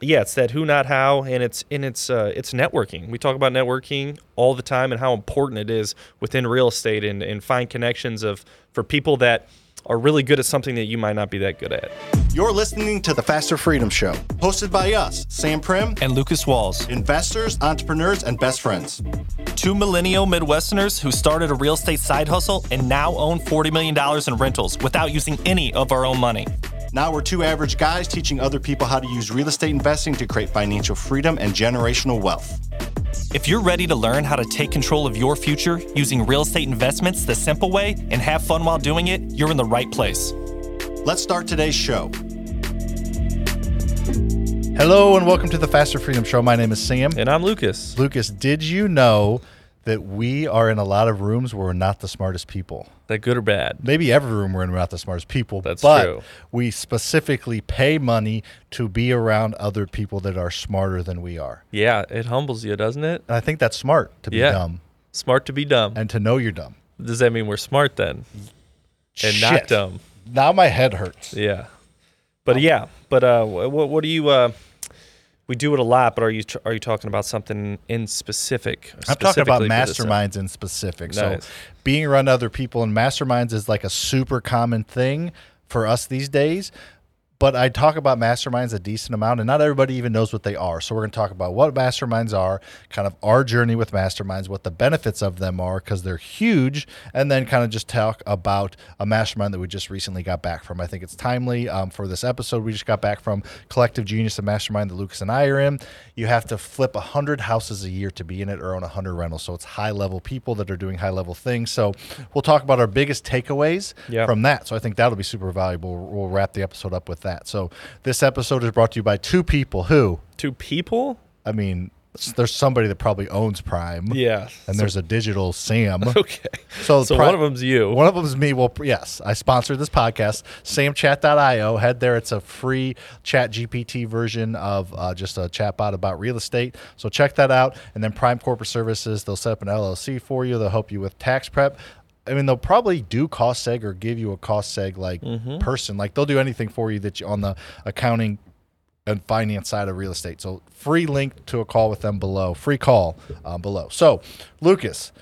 yeah, it's that who not how, and it's and it's uh, it's networking. We talk about networking all the time and how important it is within real estate and and find connections of for people that are really good at something that you might not be that good at. You're listening to the Faster Freedom Show, hosted by us, Sam Primm, and Lucas Walls, investors, entrepreneurs, and best friends. Two millennial Midwesterners who started a real estate side hustle and now own $40 million in rentals without using any of our own money. Now we're two average guys teaching other people how to use real estate investing to create financial freedom and generational wealth. If you're ready to learn how to take control of your future using real estate investments the simple way and have fun while doing it, you're in the right place. Let's start today's show. Hello and welcome to the Faster Freedom Show. My name is Sam. And I'm Lucas. Lucas, did you know that we are in a lot of rooms where we're not the smartest people. That good or bad? Maybe every room we're in, we're not the smartest people. That's but true. We specifically pay money to be around other people that are smarter than we are. Yeah, it humbles you, doesn't it? And I think that's smart to be Yeah. dumb Smart to be dumb. and to know you're dumb. Does that mean we're smart then? And not dumb. Now my head hurts. Yeah. But yeah, but uh, what what do you? Uh, we do it a lot, but are you are you talking about something in specific? I'm talking about specifically for this, masterminds in specific. Nice. So being around other people and masterminds is like a super common thing for us these days. But I talk about masterminds a decent amount, and not everybody even knows what they are. So we're going to talk about what masterminds are, kind of our journey with masterminds, what the benefits of them are, because they're huge, and then kind of just talk about a mastermind that we just recently got back from. I think it's timely um, for this episode. We just got back from Collective Genius, a mastermind that Lucas and I are in. You have to flip 100 houses a year to be in it or own 100 rentals. So it's high level people that are doing high level things. So we'll talk about our biggest takeaways Yeah. from that. So I think that'll be super valuable. We'll wrap the episode up with that. So this episode is brought to you by two people who, Two people? I mean, there's somebody that probably owns Prime. Yeah. And there's a digital Sam. okay. So, So Pri- one of them's you. One of them's me. Well, yes, I sponsored this podcast. Samchat.io. Head there. It's a free chat GPT version of uh, just a chatbot about real estate. So check that out. And then Prime Corporate Services, they'll set up an LLC for you. They'll help you with tax prep. I mean, they'll probably do cost seg or give you a cost seg like Mm-hmm. person. Like they'll do anything for you that you on the accounting and finance side of real estate. So free link to a call with them below. Free call uh, below. So Lucas,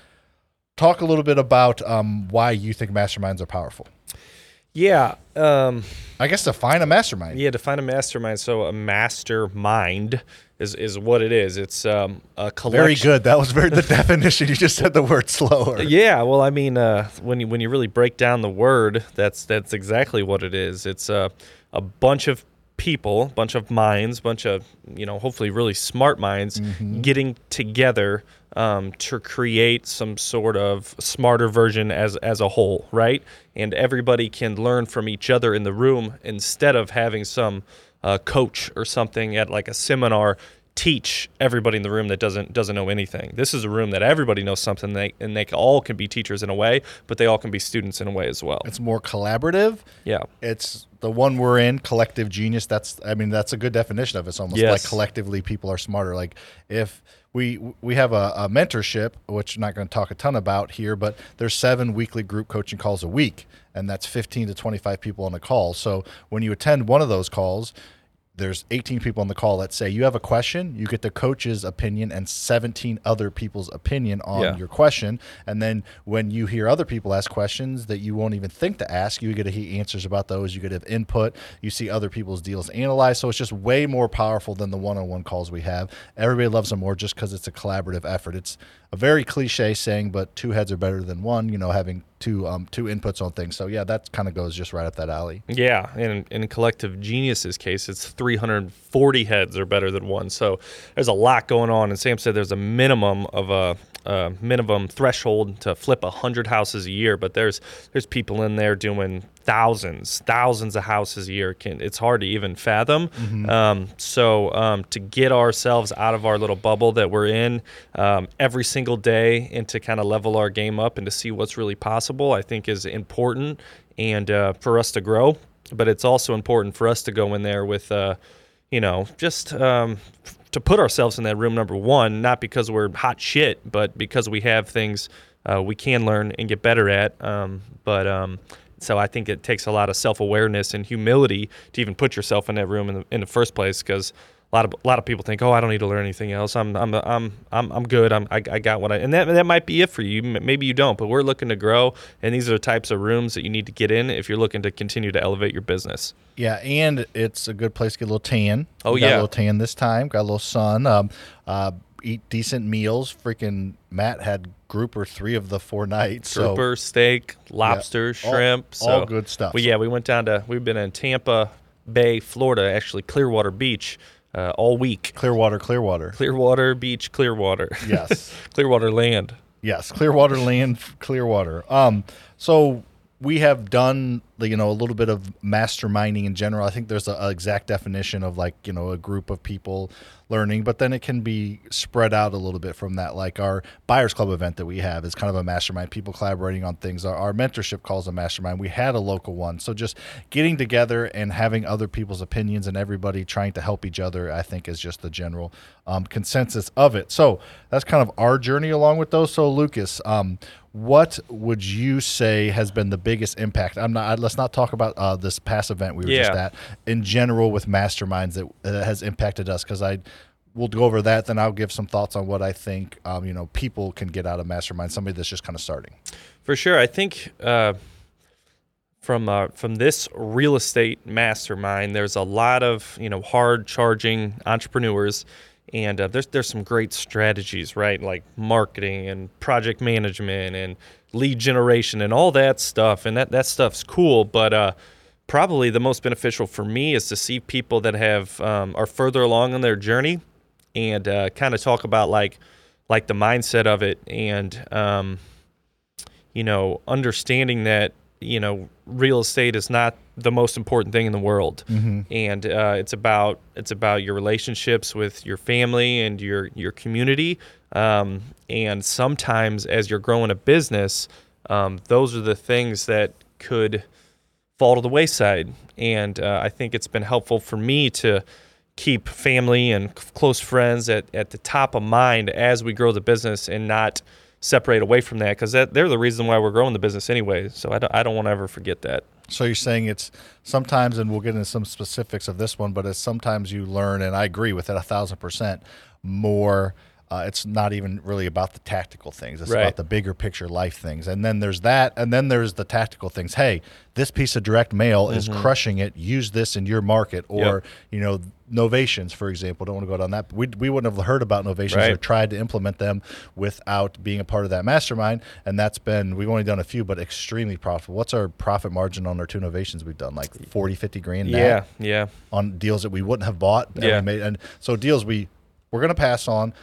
talk a little bit about um, why you think masterminds are powerful. yeah. Um, I guess define a mastermind. yeah. Define a mastermind. So a mastermind is is what it is. It's um, a collection. Very good. That was very the definition. You just said the word slower. Yeah, well, I mean, uh, when you when you really break down the word, that's that's exactly what it is. It's a a bunch of people, bunch of minds, bunch of you know, hopefully really smart minds getting together um, to create some sort of smarter version as as a whole, right? And everybody can learn from each other in the room instead of having some uh, coach or something at like a seminar teach everybody in the room that doesn't doesn't know anything. This is a room that everybody knows something, they, and they all can be teachers in a way, but they all can be students in a way as well. It's more collaborative. Yeah, It's the one we're in, collective genius. That's I mean that's a good definition of it. It's almost Yes. like collectively people are smarter. Like if we we have a, a mentorship, which I'm not going to talk a ton about here, but there's seven weekly group coaching calls a week, and that's 15 to 25 people on a call. So when you attend one of those calls, there's 18 people on the call that say you have a question you get the coach's opinion and 17 other people's opinion on Yeah. your question and then when you hear other people ask questions that you won't even think to ask you get to hear answers about those you get to have input you see other people's deals analyzed so it's just way more powerful than the one-on-one calls we have everybody loves them more just because it's a collaborative effort it's a very cliche saying but two heads are better than one you know having two um, two inputs on things so yeah that kind of goes just right up that alley yeah. And in Collective Genius's case, it's 340 heads are better than one. So there's a lot going on. And Sam said there's a minimum of a, a minimum threshold to flip hundred houses a year, but there's there's people in there doing thousands, thousands of houses a year. Can it's hard to even fathom. Um, so um, to get ourselves out of our little bubble that we're in um, every single day and to kind of level our game up and to see what's really possible, I think is important and uh, for us to grow. But it's also important for us to go in there with, uh, you know, just um, to put ourselves in that room number one, not because we're hot shit, but because we have things uh, we can learn and get better at. Um, but um, so I think it takes a lot of self awareness and humility to even put yourself in that room in the, in the first place because a lot of a lot of people think, oh, I don't need to learn anything else. I'm I'm I'm I'm, I'm good. I'm I, I got what I and that that might be it for you. Maybe you don't, but we're looking to grow, and these are the types of rooms that you need to get in if you're looking to continue to elevate your business. Yeah, and it's a good place to get a little tan. Oh, We got yeah. a little tan this time. Got a little sun. Um, uh, eat decent meals. Freaking Matt had grouper three of the four nights. so- Grouper, steak, lobster, all- shrimp. all so, good stuff. Well, yeah, we went down to we've been in Tampa Bay, Florida, actually Clearwater Beach, uh, all week. Clearwater, Clearwater. Clearwater Beach, Clearwater. Yes. Clearwater Land. Yes, Clearwater Land, Clearwater. Um, so we have done, you know, a little bit of masterminding in general. I think there's a, a exact definition of like, you know, a group of people learning, but then it can be spread out a little bit from that. Like our buyers club event that we have is kind of a mastermind, people collaborating on things. Our, our mentorship calls a mastermind. We had a local one, so just getting together and having other people's opinions and everybody trying to help each other, I think, is just the general um, consensus of it. So that's kind of our journey along with those. So Lucas, um, what would you say has been the biggest impact? I'm not. Let's not talk about uh, this past event we were just at. In general, with masterminds that uh, has impacted us, because I we'll go over that. Then I'll give some thoughts on what I think um, you know people can get out of mastermind. Somebody that's just kind of starting. For sure, I think uh, from uh, from this real estate mastermind, there's a lot of you know hard charging entrepreneurs, and uh, there's there's some great strategies, right? Like marketing and project management and lead generation and all that stuff, and that that stuff's cool, but. Uh, Probably the most beneficial for me is to see people that have um, are further along on their journey, and uh, kind of talk about like like the mindset of it and um, you know, understanding that you know real estate is not the most important thing in the world, and uh, it's about it's about your relationships with your family and your your community. Um, and sometimes, as you're growing a business, um, those are the things that could fall to the wayside. And uh, I think it's been helpful for me to keep family and close friends at, at the top of mind as we grow the business and not separate away from that because they're the reason why we're growing the business anyway. So I don't, I don't want to ever forget that. So you're saying it's sometimes, and we'll get into some specifics of this one, but it's sometimes you learn, and I agree with it a thousand percent more. Uh, it's not even really about the tactical things. It's Right. about the bigger picture life things. And then there's that, and then there's the tactical things. Hey, this piece of direct mail is crushing it. Use this in your market, or Mm-hmm. Yep. you know, novations, for example. Don't want to go down that. We we wouldn't have heard about novations or tried to implement them without being a part of that mastermind. And that's been we've only done a few, but extremely profitable. What's our profit margin on our two novations we've done? Like 40, 50 grand Yeah, yeah. on deals that we wouldn't have bought. and Yeah. made, and so deals we we're gonna pass on.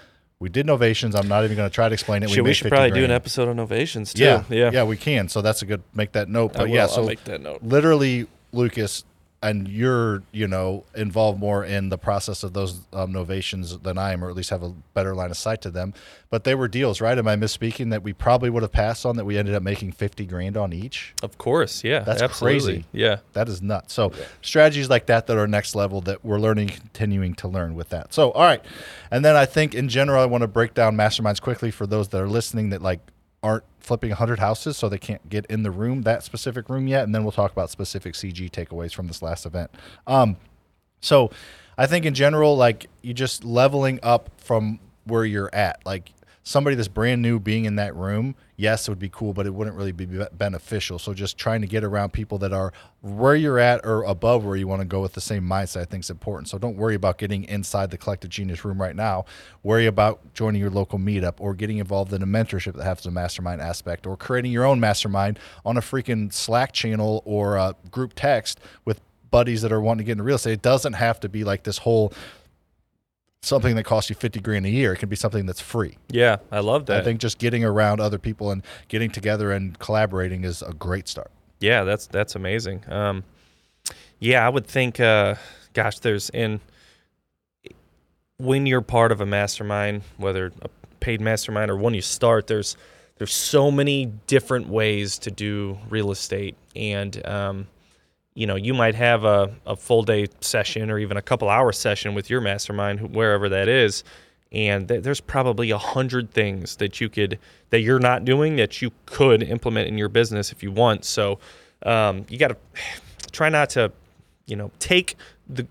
We did novations. I'm not even going to try to explain it. Shit, we made should 50 probably do an episode on novations too. Yeah, yeah, yeah, we can. So that's a good make that note. But will. yeah, I'll so make that note. literally, Lucas, and you're you know involved more in the process of those um, novations than I am, or at least have a better line of sight to them. But they were deals, right? Am I misspeaking that we probably would have passed on that we ended up making 50 grand on each? Of course, yeah. That's absolutely. crazy. Yeah. That is nuts. So strategies like that that are next level that we're learning, continuing to learn with that. So all right, and then I think in general I want to break down masterminds quickly for those that are listening that like aren't flipping 100 houses so they can't get in the room that specific room yet and then we'll talk about specific cg takeaways from this last event um, so I think in general, like you just leveling up from where you're at. Like somebody that's brand new being in that room, yes, it would be cool, but it wouldn't really be be- beneficial. So just trying to get around people that are where you're at or above where you want to go with the same mindset, I think is important. So don't worry about getting inside the collective genius room right now. Worry about joining your local meetup or getting involved in a mentorship that has a mastermind aspect or creating your own mastermind on a freaking Slack channel or a group text with buddies that are wanting to get into real estate. It doesn't have to be like this whole something that costs you 50 grand a year. It can be something that's free. Yeah, I love that. I think just getting around other people and getting together and collaborating is a great start. Yeah, that's that's amazing. Um, yeah, I would think. Uh, gosh, there's in when you're part of a mastermind, whether a paid mastermind or when you start, there's there's so many different ways to do real estate, and um, you know you might have a, a full day session or even a couple hour session with your mastermind, wherever that is, and th- there's probably a hundred things that you could that you're not doing that you could implement in your business if you want. So um, you got to try not to, you know, take the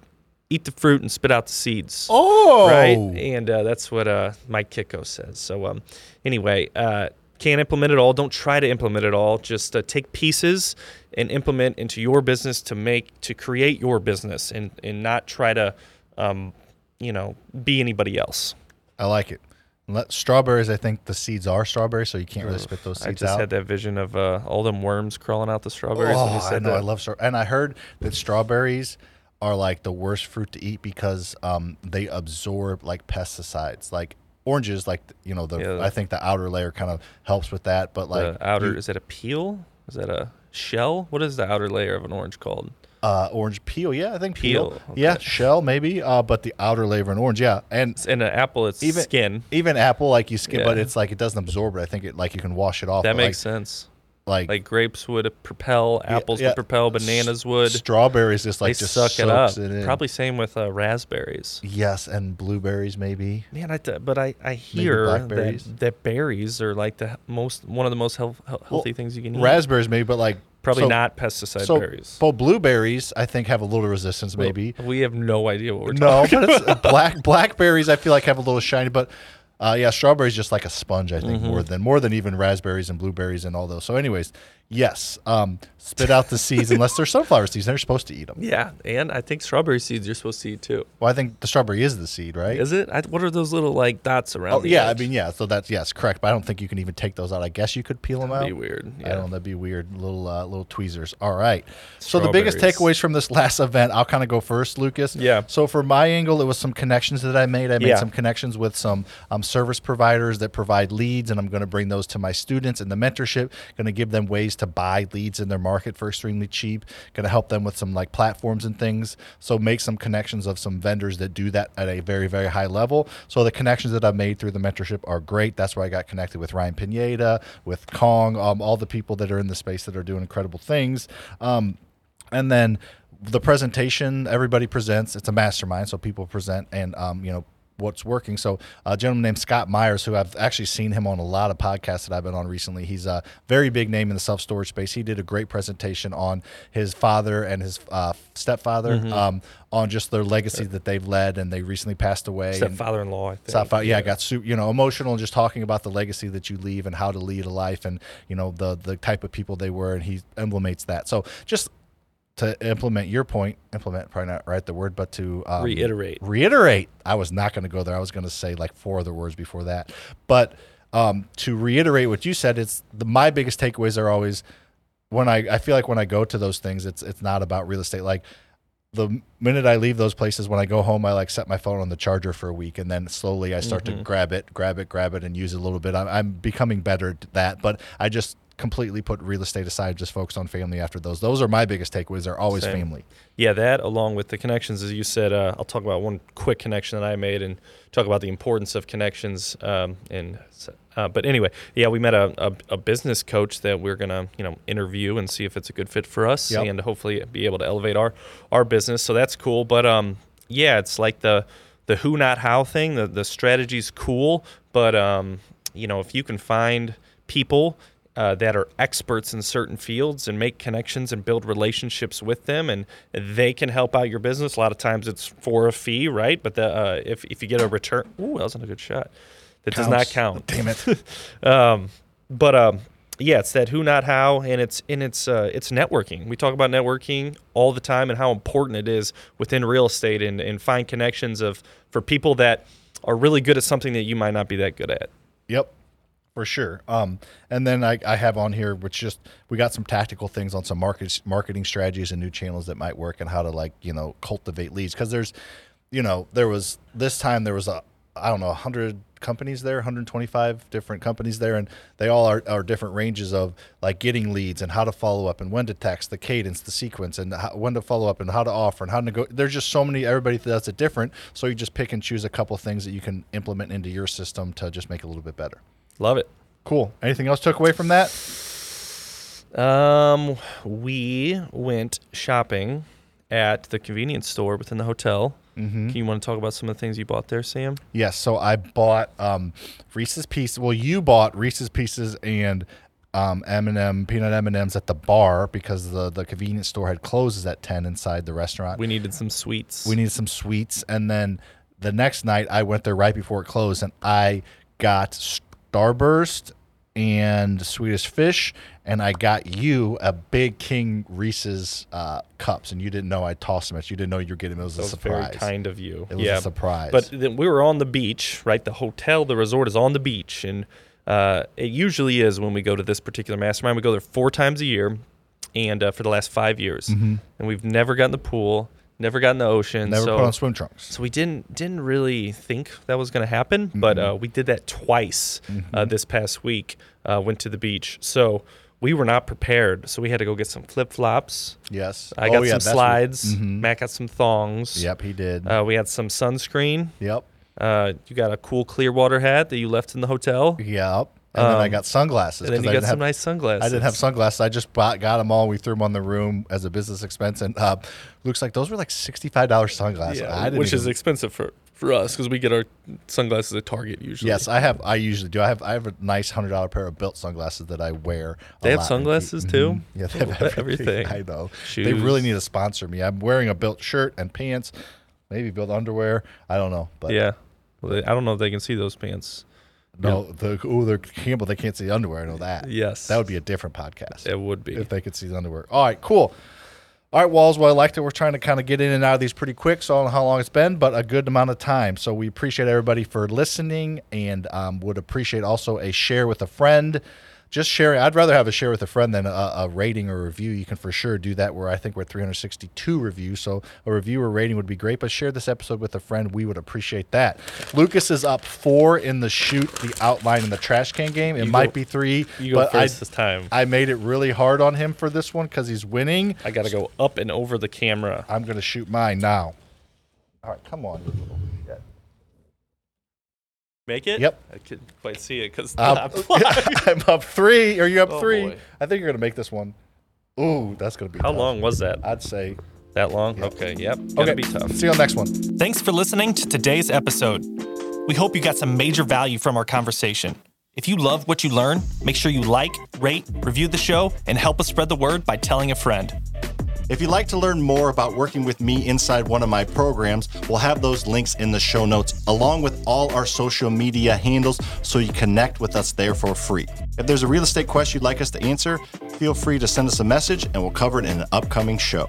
eat the fruit and spit out the seeds. Oh, right? And uh, that's what uh, Mike Kicko says. So, um, anyway, uh, can't implement it all. Don't try to implement it all. Just uh, take pieces and implement into your business to make to create your business, and and not try to, um, you know, be anybody else. I like it. Let, strawberries, I think the seeds are strawberries, so you can't really spit those seeds out. I just out. had that vision of uh, all them worms crawling out the strawberries. Oh, I know. that. I love straw. And I heard that strawberries are like the worst fruit to eat because um, they absorb like pesticides. Like oranges, like you know, the Yeah. I think the outer layer kind of helps with that. But like the outer you- is that a peel? Is that a shell? What is the outer layer of an orange called? uh, orange peel, yeah, I think peel, Peel, yeah, shell maybe. Uh, but the outer layer of an orange, yeah, and In an apple, it's even skin. Even apple, like you skin, but it's like it doesn't absorb it. I think it like you can wash it off. That makes like, sense. Like, Like grapes would propel, apples yeah. would propel, bananas would. strawberries just like they just suck it up. in. Probably same with uh, raspberries. yes, and blueberries maybe. Man, I th- but I, I hear that, that berries are like the most one of the most health, health, healthy things you can eat. Raspberries maybe, but like Probably so- not pesticide So, berries. Well, blueberries, I think, have a little resistance. Maybe we have no idea what we're no, talking. but it's black blackberries. I feel like have a little shiny, but uh, yeah, strawberries just like a sponge. I think Mm-hmm. more than more than even raspberries and blueberries and all those. So, anyways, yes, um, spit out the seeds unless they're sunflower seeds. They're supposed to eat them. Yeah, and I think strawberry seeds you're supposed to eat too. Well, I think the strawberry is the seed, right? Is it? I, what are those little like dots around? Oh yeah, I mean yeah. So that's yes, correct. But I don't think you can even take those out. I guess you could peel them out. That'd out. be weird. I don't know. That'd be weird. Little uh, little tweezers. All right. So the biggest takeaways from this last event, I'll kind of go first, Lucas. Yeah. So for my angle, it was some connections that I made. I made Yeah. some connections with some um, service providers that provide leads, and I'm going to bring those to my students in the mentorship. Going to give them ways to buy leads in their market for extremely cheap. Going to help them with some like platforms and things. So make some connections of some vendors that do that at a very very high level. So the connections that I've made through the mentorship are great. That's where I got connected with Ryan Pineda, with Kong, um, all the people that are in the space that are doing incredible things. Um, and then the presentation everybody presents it's a mastermind so people present and um, you know what's working so a gentleman named scott meyers who i've actually seen him on a lot of podcasts that i've been on recently he's a very big name in the self-storage space he did a great presentation on his father and his uh, stepfather um, on just their legacy that they've led and they recently passed away Stepfather-in-law. I think. Stepfather, yeah, I got su- you know emotional just talking about the legacy that you leave and how to lead a life and you know the the type of people they were and he implements that. So just to implement your point, implement probably not right the word, but to um, Reiterate. Reiterate. I was not going to go there. I was going to say like four other words before that, but um, to reiterate what you said, it's the my biggest takeaways are always when I I feel like when I go to those things, it's it's not about real estate like the minute I leave those places, when I go home, I like set my phone on the charger for a week, and then slowly I start Mm-hmm. to grab it, grab it, grab it, and use it a little bit. I'm, I'm becoming better at that, but I just completely put real estate aside, just focus on family after those. Those are my biggest takeaways. They're always Same. family. Yeah, that along with the connections, as you said, uh, I'll talk about one quick connection that I made and talk about the importance of connections. Um, and uh, but anyway, yeah, we met a, a, a business coach that we're gonna you know interview and see if it's a good fit for us Yep. and hopefully be able to elevate our our business. So that's cool. But um, yeah, it's like the the who not how thing. The the strategy's cool, but um, you know if you can find people uh, that are experts in certain fields and make connections and build relationships with them and they can help out your business a lot of times it's for a fee right but the, uh, if, if you get a return ooh that wasn't a good shot that does not count Damn it. um, but um, yeah, it's that who, not how, and it's and it's uh, it's networking. We talk about networking all the time and how important it is within real estate and, and find connections of for people that are really good at something that you might not be that good at. Yep, for sure. Um, and then I, I have on here, which just we got some tactical things on some market marketing strategies and new channels that might work and how to like you know cultivate leads because there's, you know, there was this time there was a I don't know hundred companies there, 125 different companies there, and they all are, are different ranges of like getting leads and how to follow up and when to text, the cadence, the sequence, and how, when to follow up and how to offer and how to go. There's just so many. Everybody does it different, so you just pick and choose a couple things that you can implement into your system to just make it a little bit better. Love it. Cool. Anything else took away from that? Um, we went shopping at the convenience store within the hotel. Mm-hmm. You want to talk about some of the things you bought there, Sam? Yes. So I bought um, Reese's Pieces. Well, you bought Reese's Pieces and um, M&M peanut M&Ms at the bar because the the convenience store had closes at 10 inside the restaurant. We needed some sweets. We needed some sweets, and then the next night I went there right before it closed, and I got Starburst and Swedish Fish, and I got you a big King Reese's uh, cups, and you didn't know I tossed them at you. You didn't know you were getting them. It was That a was surprise. very kind of you. It was a surprise. But then we were on the beach, right? The hotel, the resort is on the beach, and uh, it usually is when we go to this particular mastermind. We go there four times a year, and uh, for the last five years, and we've never gotten the pool, never got in the ocean. Mm-hmm. Never so, put on swim trunks. so we didn't didn't really think that was going to happen, but Mm-hmm. uh, we did that twice uh, this past week. Uh, went to the beach, so we were not prepared. So we had to go get some flip flops. Yes, I Oh, got yeah, some slides. Mhm. Matt got some thongs. Yep, he did. Uh, we had some sunscreen. yep, Uh, you got a cool Clearwater hat that you left in the hotel. yep. And then I Um, got sunglasses. And then you I got some have- nice sunglasses. I didn't have sunglasses. I just bought, got them all. We threw them on the room as a business expense, and uh, looks like those were like sixty-five dollars sunglasses. Yeah, which is expensive for, for us because we get our sunglasses at Target usually. Yes, I have. I usually do. I have. I have a nice hundred dollar pair of BYLT sunglasses that I wear. They have sunglasses, too? Mhm. Yeah, they have everything. Everything. I know. They really need to sponsor me. I'm wearing a BYLT shirt and pants, maybe BYLT underwear. I don't know, but Yeah. Well, they, I don't know if they can see those pants. No. The oh, they're Campbell. They can't see the underwear. I know that. Yes. that would be a different podcast. It would be. if they could see the underwear. All right, cool. All right, Walls. Well, I liked it. We're trying to kind of get in and out of these pretty quick, so I don't know how long it's been, but a good amount of time. So we appreciate everybody for listening, and um, would appreciate also a share with a friend. Just sharing. I'd rather have a share with a friend than a, a rating or review. You can for sure do that. Where I think we're at 362 reviews, so a review or rating would be great. But share this episode with a friend. We would appreciate that. Lucas is up four in the shoot, the outline, and the trash can game. It You might go- be three. You go but I, first this time. I made it really hard on him for this one because he's winning. I got to go up and over the camera. I'm going to shoot mine now. All right, come on, you little shit. Make it? Yep. I couldn't quite see it because Um, I'm up three. Are you up Oh, three? boy. I think you're going to make this one. Ooh, that's going to be How tough. long was that? I'd say. That long? Yep. Okay. Yep. Gonna Okay, be tough. see you on the next one. Thanks for listening to today's episode. We hope you got some major value from our conversation. If you love what you learn, make sure you like, rate, review the show, and help us spread the word by telling a friend. If you'd like to learn more about working with me inside one of my programs, we'll have those links in the show notes, along with all our social media handles, so you connect with us there for free. If there's a real estate question you'd like us to answer, feel free to send us a message and we'll cover it in an upcoming show.